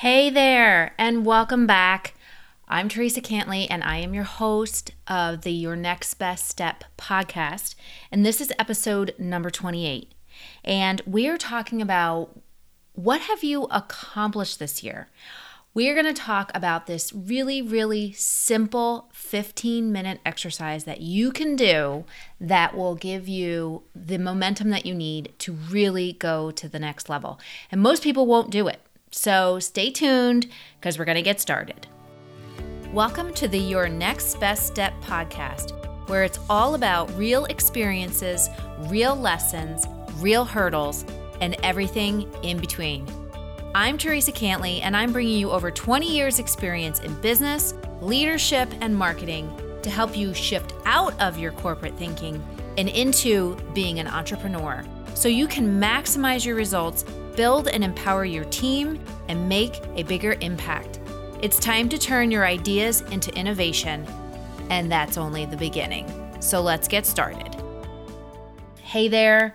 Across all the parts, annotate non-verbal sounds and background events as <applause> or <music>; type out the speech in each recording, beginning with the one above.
Hey there, and welcome back. I'm Teresa Cantley, and I am your host of the Your Next Best Step podcast. And this is episode number 28. And we are talking about what have you accomplished this year? We are going to talk about this really, really simple 15 minute exercise that you can do that will give you the momentum that you need to really go to the next level. And most people won't do it. So stay tuned because we're going to get started. Welcome to the Your Next Best Step podcast, where it's all about real experiences, real lessons, real hurdles, and everything in between. I'm Teresa Cantley, and I'm bringing you over 20 years' experience in business, leadership, and marketing to help you shift out of your corporate thinking and into being an entrepreneur so you can maximize your results build and empower your team, and make a bigger impact. It's time to turn your ideas into innovation, and that's only the beginning. So let's get started. Hey there.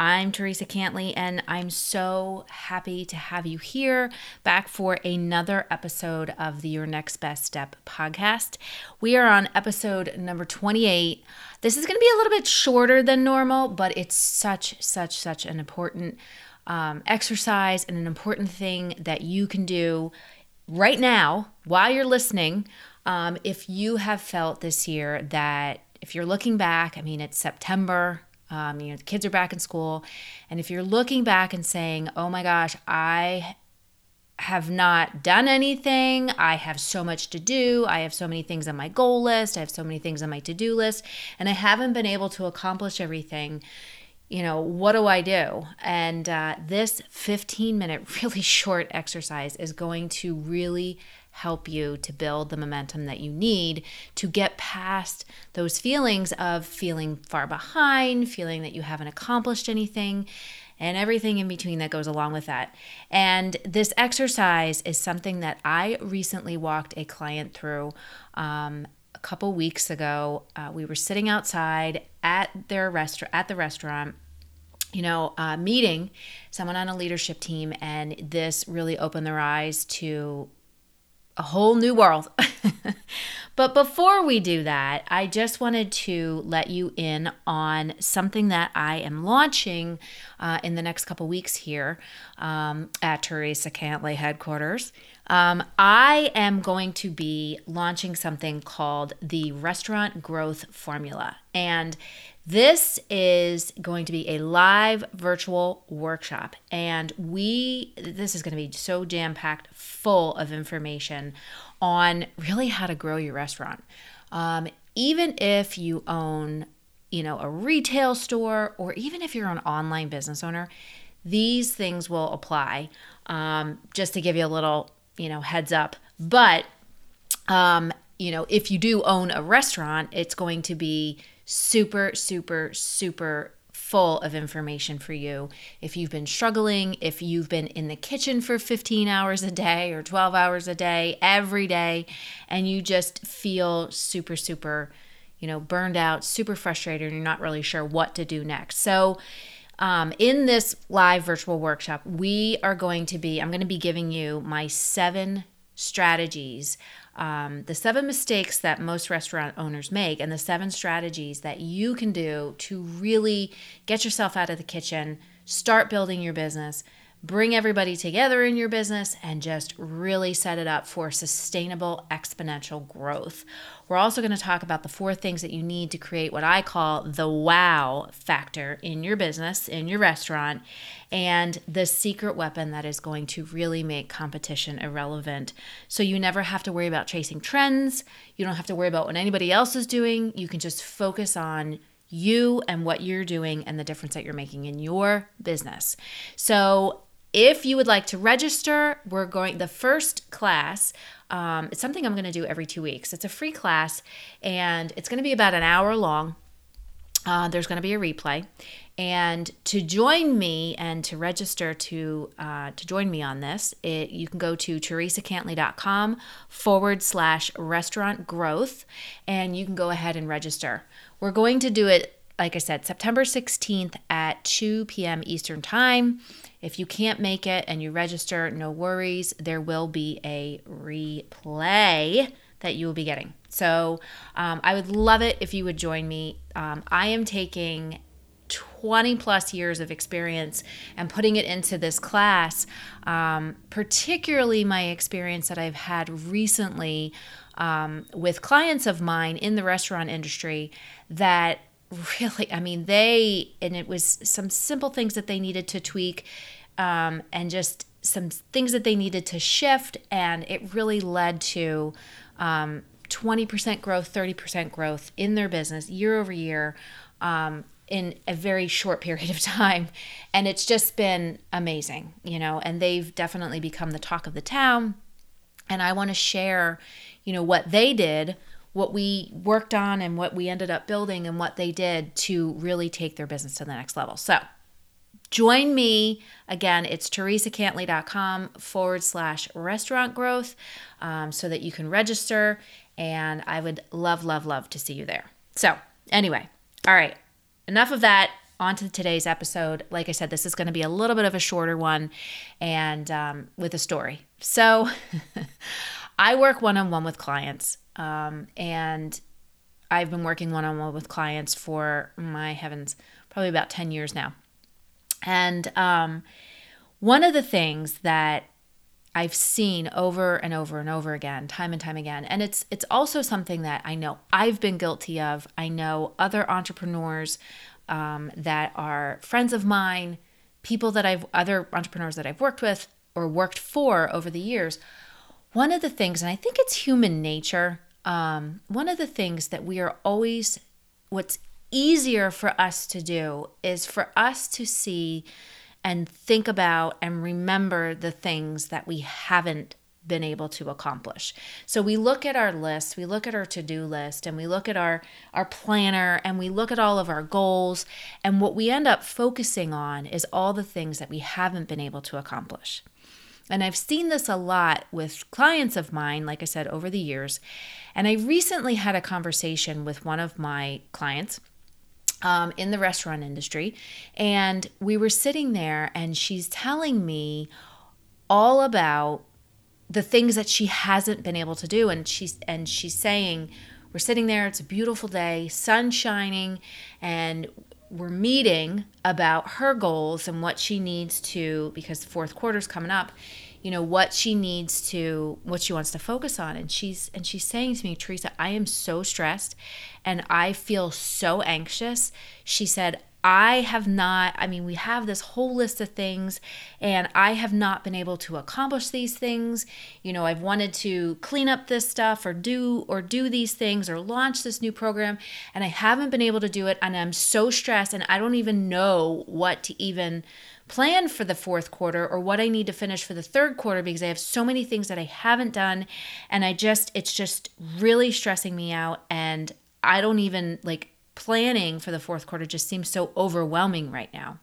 I'm Teresa Cantley, and I'm so happy to have you here back for another episode of the Your Next Best Step podcast. We are on episode number 28. This is going to be a little bit shorter than normal, but it's such, such, such an important um, exercise and an important thing that you can do right now while you're listening. Um, if you have felt this year that if you're looking back, I mean, it's September, um, you know, the kids are back in school, and if you're looking back and saying, oh my gosh, I have not done anything. I have so much to do. I have so many things on my goal list. I have so many things on my to do list, and I haven't been able to accomplish everything you know, what do I do? And uh, this 15 minute, <laughs> really short exercise is going to really help you to build the momentum that you need to get past those feelings of feeling far behind, feeling that you haven't accomplished anything, and everything in between that goes along with that. And this exercise is something that I recently walked a client through. Um, a couple weeks ago, uh, we were sitting outside at their restaurant at the restaurant you know, uh, meeting someone on a leadership team, and this really opened their eyes to a whole new world. <laughs> but before we do that, I just wanted to let you in on something that I am launching uh, in the next couple weeks here um, at Teresa Cantley headquarters. Um, I am going to be launching something called the Restaurant Growth Formula. And this is going to be a live virtual workshop, and we this is going to be so jam packed, full of information on really how to grow your restaurant. Um, even if you own, you know, a retail store, or even if you're an online business owner, these things will apply. Um, just to give you a little, you know, heads up. But um, you know, if you do own a restaurant, it's going to be super, super, super full of information for you. If you've been struggling, if you've been in the kitchen for 15 hours a day or 12 hours a day every day, and you just feel super, super, you know, burned out, super frustrated, and you're not really sure what to do next. So, um, in this live virtual workshop, we are going to be, I'm going to be giving you my seven strategies um, the seven mistakes that most restaurant owners make and the seven strategies that you can do to really get yourself out of the kitchen, start building your business, bring everybody together in your business, and just really set it up for sustainable exponential growth. We're also going to talk about the four things that you need to create what I call the wow factor in your business, in your restaurant, and the secret weapon that is going to really make competition irrelevant. So you never have to worry about chasing trends. You don't have to worry about what anybody else is doing. You can just focus on you and what you're doing and the difference that you're making in your business. So if you would like to register, we're going the first class. Um, it's something I'm going to do every two weeks. It's a free class, and it's going to be about an hour long. Uh, there's going to be a replay, and to join me and to register to uh, to join me on this, it, you can go to teresacantley.com forward slash restaurant growth, and you can go ahead and register. We're going to do it like I said, September 16th at 2 p.m. Eastern Time. If you can't make it and you register, no worries. There will be a replay that you will be getting. So um, I would love it if you would join me. Um, I am taking 20 plus years of experience and putting it into this class, um, particularly my experience that I've had recently um, with clients of mine in the restaurant industry that really, I mean, they, and it was some simple things that they needed to tweak um, and just some things that they needed to shift. And it really led to um, 20% growth, 30% growth in their business year over year. Um, in a very short period of <laughs> time. And it's just been amazing, you know, and they've definitely become the talk of the town. And I want to share, you know, what they did what we worked on and what we ended up building and what they did to really take their business to the next level. So join me again. It's teresacantley.com forward slash restaurant growth um, so that you can register. And I would love, love, love to see you there. So, anyway, all right, enough of that. On to today's episode. Like I said, this is going to be a little bit of a shorter one and um, with a story. So, <laughs> I work one on one with clients um, and I've been working one on one with clients for my heavens, probably about 10 years now. And um, one of the things that I've seen over and over and over again, time and time again, and it's it's also something that I know I've been guilty of. I know other entrepreneurs um, that are friends of mine, people that I've other entrepreneurs that I've worked with or worked for over the years one of the things, and I think it's human nature, um, one of the things that we are always, what's easier for us to do is for us to see and think about and remember the things that we haven't been able to accomplish. So we look at our list, we look at our to-do list and we look at our our planner and we look at all of our goals and what we end up focusing on is all the things that we haven't been able to accomplish. And I've seen this a lot with clients of mine, like I said, over the years. And I recently had a conversation with one of my clients. Um, in the restaurant industry. And we were sitting there, and she's telling me all about the things that she hasn't been able to do. And she's and she's saying, we're sitting there, it's a beautiful day, sun shining, and we're meeting about her goals and what she needs to because the fourth quarter's coming up you know what she needs to what she wants to focus on. And she's and she's saying to me teresa i am so stressed and i feel so anxious. She said I have not, I mean, we have this whole list of things, and I have not been able to accomplish these things. You know, I've wanted to clean up this stuff or do or do these things or launch this new program, and I haven't been able to do it. And I'm so stressed, and I don't even know what to even plan for the fourth quarter or what I need to finish for the third quarter because I have so many things that I haven't done. And I just, it's just really stressing me out. And I don't even like planning for the fourth quarter just seems so overwhelming right now.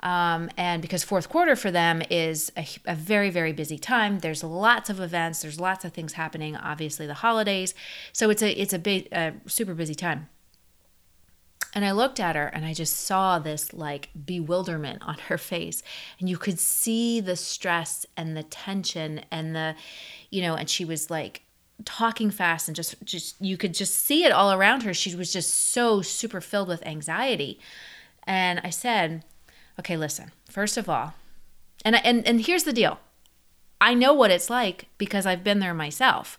Um, and because fourth quarter for them is a, a, very very busy time. There's lots of events. There's lots of things happening obviously the holidays. So it's a it's a big a super busy time. And i looked at her and i just saw this like bewilderment on her <laughs> face. And you could see the stress and the tension and the you know and she was like talking fast and just just you could just see it all around her. She was just so super filled with anxiety. And i said okay listen first of all and and and here's the deal. I know what it's like because i've been there myself.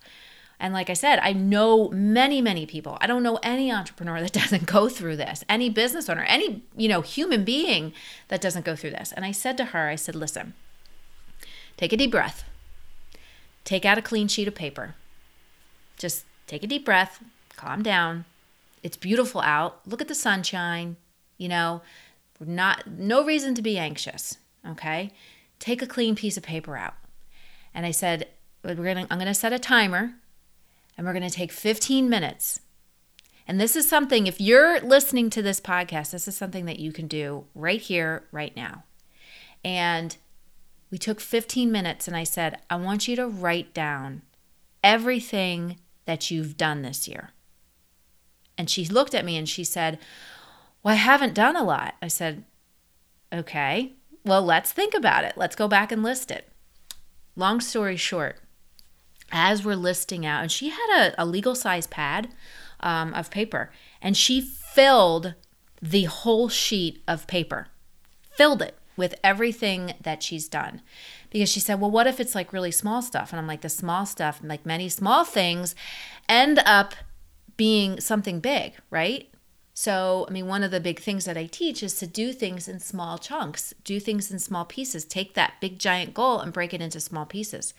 And like i said i know many many people. I don't know any entrepreneur that <laughs> doesn't go through this any business owner any you know human being that doesn't go through this. And i said to her i said listen take a deep breath. Take out a clean sheet of paper just take a deep breath, calm down. It's beautiful out. Look at the sunshine. You know, not no reason to be anxious, okay? Take a clean piece of paper out. And I said, we're going to I'm going to set a timer and we're going to take 15 minutes. And this is something if you're listening to this podcast, this is something that you can do right here right now. And we took 15 minutes and I said, I want you to write down everything that you've done this year? And she looked at me and she said, Well, I haven't done a lot. I said, Okay, well, let's think about it. Let's go back and list it. Long story short, as we're listing out, and she had a, a legal size pad um, of paper, and she filled the whole sheet of paper, filled it with everything that she's done. Because she said, Well, what if it's like really small stuff? And I'm like, The small stuff, like many small things, end up being something big, right? So, I mean, one of the big things that I teach is to do things in small chunks, do things in small pieces, take that big giant goal and break it into small pieces.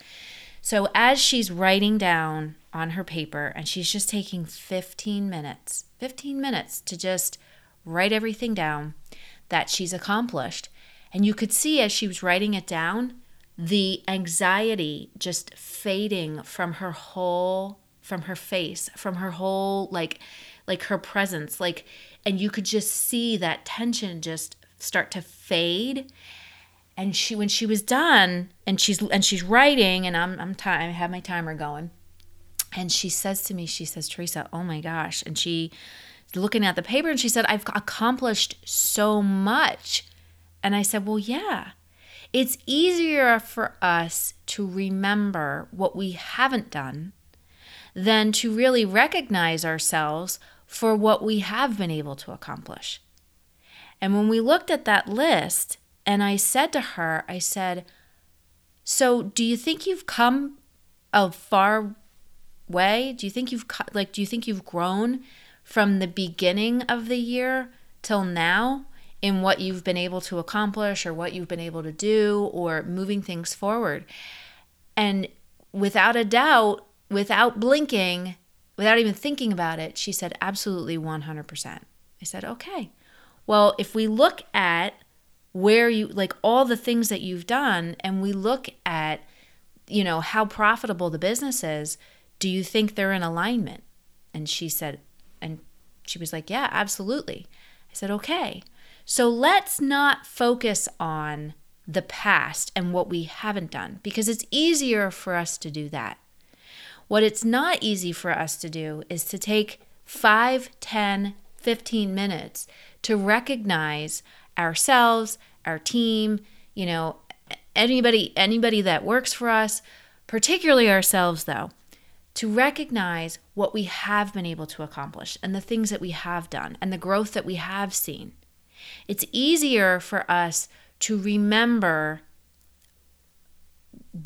So, as she's writing down on her paper, and she's just taking 15 minutes, 15 minutes to just write everything down that she's accomplished. And you could see as she was writing it down, the anxiety just fading from her whole, from her face, from her whole, like, like her presence, like, and you could just see that tension just start to fade. And she when she was done and she's and she's writing and I'm I'm t- I have my timer going. And she says to me she says Teresa oh my gosh. And she looking at the paper and she said I've accomplished so much. And I said well yeah it's easier for us to remember what we haven't done than to really recognize ourselves for what we have been able to accomplish. And when we looked at that list, and I said to her, I said, So do you think you've come a far way? Do you think you've, like, do you think you've grown from the beginning of the year till now in what you've been able to accomplish or what you've been able to do or moving things forward? And without a doubt, without blinking, without even thinking about it, she said, absolutely 100%. I said, okay. Well, if we look at where you, like all the things that you've done, and we look at, you know, how profitable the business is, do you think they're in alignment? And she said, and she was like, yeah, absolutely. I said, okay. So let's not focus on the past and what we haven't done because it's easier for us to do that. What it's not easy for us to do is to take 5, 10, 15 minutes to recognize ourselves, our team, you know, anybody anybody that works for us, particularly ourselves though, to recognize what we have been able to accomplish and the things that we have done and the growth that we have seen. It's easier for us to remember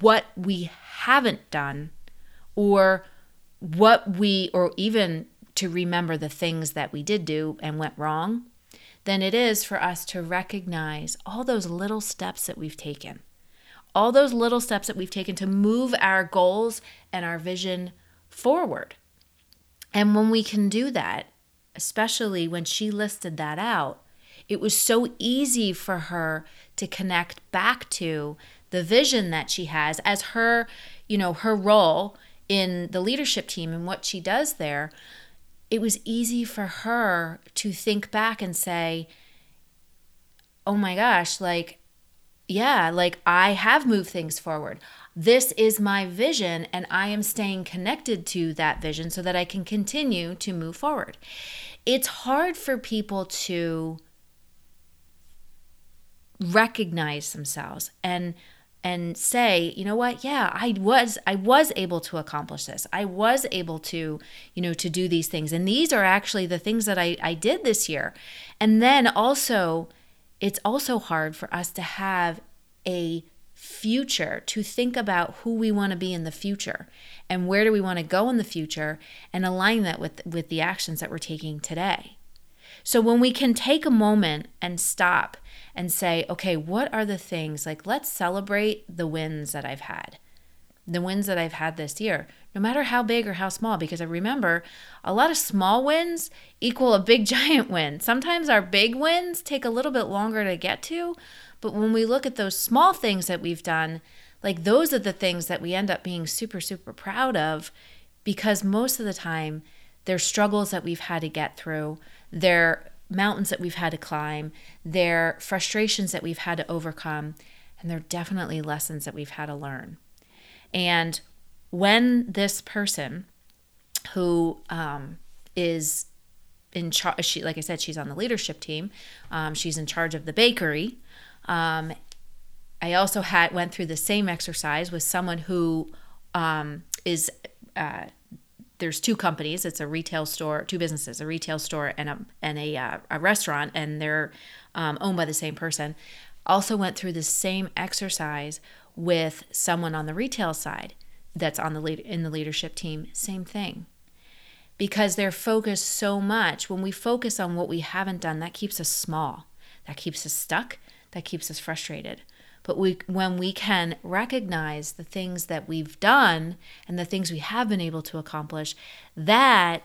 what we haven't done or what we, or even to remember the things that we did do and went wrong, than it is for us to recognize all those little steps that we've taken, all those little steps that we've taken to move our goals and our vision forward. And when we can do that, especially when she listed that out, it was so easy for her to connect back to the vision that she has as her, you know, her role in the leadership team and what she does there, it was easy for her to think back and say, oh my gosh, like, yeah, like I have moved things forward. This is my vision, and I am staying connected to that vision so that I can continue to move forward. It's hard for people to recognize themselves and and say you know what? Yeah i was i was able to accomplish this. I was able to you know to do these things. And these are actually the things that i i did this year. And then also it's also hard for us to have a future to think about who we want to be in the future and where do we want to go in the future and align that with with the actions that we're taking today so when we can take a moment and stop and say, okay, what are the things like, let's celebrate the wins that I've had, the wins that I've had this year, no matter how big or how small. Because I remember a lot of small wins equal a big <laughs> giant win. Sometimes our big wins take a little bit longer to get to. But when we look at those small things that we've done, like those are the things that we end up being super, super proud of because most of the time they're struggles that we've had to get through. They're mountains that we've had to climb, they're frustrations that we've had to overcome, and they're definitely lessons that we've had to learn. And when this person who um, is in charge. She, like I said, she's on the leadership team. Um, she's in charge of the bakery. Um, I also had went through the same exercise with someone who um, is. Uh, there's two companies. It's a retail store, two businesses, a retail store and a and a, uh, a restaurant, and they're um, owned by the same person. Also went through the same exercise with someone on the retail side that's on the lead in the leadership team. Same thing because they're focused so much. When we focus on what we haven't done, that keeps us small, that keeps us stuck, that keeps us frustrated. But we, when we can recognize the things that we've done and the things we have been able to accomplish, that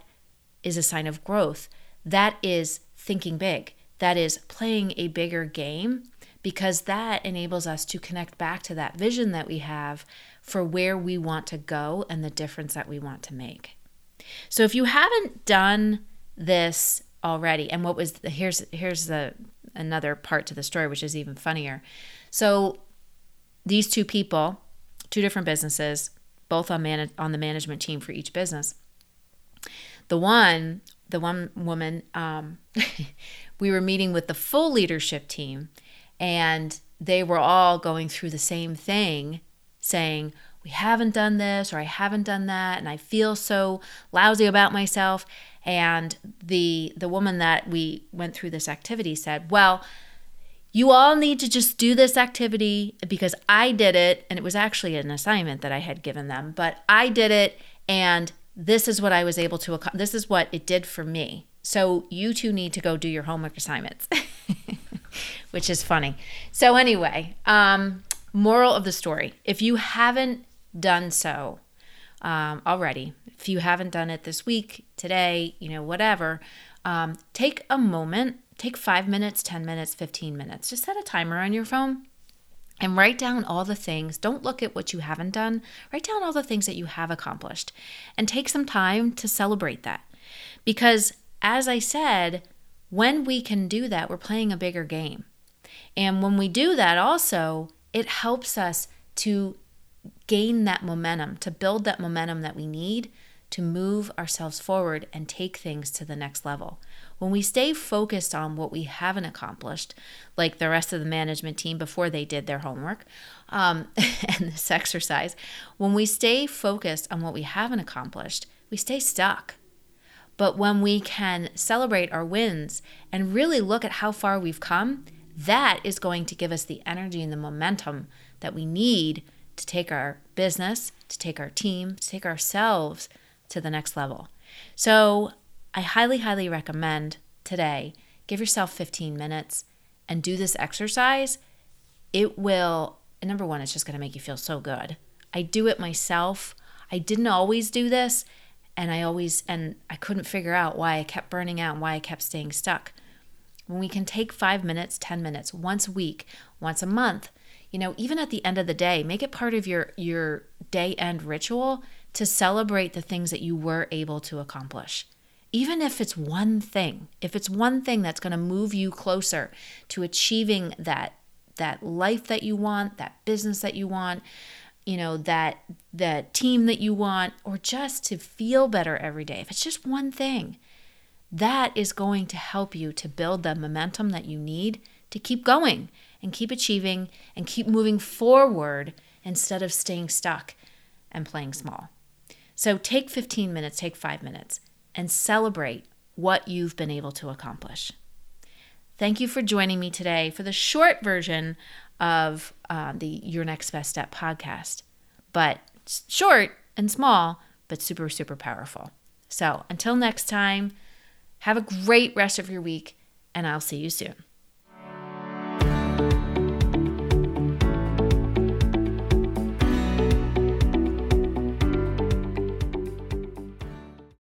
is a sign of growth. That is thinking big. That is playing a bigger game because that enables us to connect back to that vision that we have for where we want to go and the difference that we want to make. So if you haven't done this already, and what was the, here's here's the another part to the story which is even funnier. So these two people, two different businesses, both on man- on the management team for each business. The one, the one woman, um, <laughs> we were meeting with the full leadership team, and they were all going through the same thing, saying, we haven't done this or I haven't done that and I feel so lousy about myself and the the woman that we went through this activity said, "Well, you all need to just do this activity because I did it and it was actually an assignment that I had given them, but I did it and this is what I was able to accomplish. this is what it did for me. So you two need to go do your homework assignments." <laughs> Which is funny. So anyway, um moral of the story. If you haven't done so um, already, if you haven't done it this week, today, you know, whatever, um, take a moment, take five minutes, 10 minutes, 15 minutes. Just set a timer on your phone and write down all the things. Don't look at what you haven't done. Write down all the things that you have accomplished and take some time to celebrate that. Because as I said, when we can do that, we're playing a bigger game. And when we do that, also, it helps us to gain that momentum, to build that momentum that we need to move ourselves forward and take things to the next level. When we stay focused on what we haven't accomplished, like the rest of the management team before they did their homework um, <laughs> and this exercise, when we stay focused on what we haven't accomplished, we stay stuck. But when we can celebrate our wins and really look at how far we've come, that is going to give us the energy and the momentum that we need to take our business, to take our team, to take ourselves to the next level. So I highly, highly recommend today give yourself 15 minutes and do this exercise. It will, number one, it's just going to make you feel so good. I do it myself. I didn't always do this, and I always, and I couldn't figure out why I kept burning out and why I kept staying stuck. When we can take five minutes, 10 minutes, once a week, once a month, you know even at the end of the day make it part of your your day end ritual to celebrate the things that you were able to accomplish even if it's one thing if it's one thing that's going to move you closer to achieving that that life that you want that business that you want you know that that team that you want or just to feel better every day if it's just one thing that is going to help you to build the momentum that you need to keep going and keep achieving and keep moving forward instead of staying stuck and playing small. So take 15 minutes, take five minutes, and celebrate what you've been able to accomplish. Thank you for joining me today for the short version of uh, the Your Next Best Step podcast, but short and small, but super, super powerful. So until next time, have a great rest of your week, and I'll see you soon.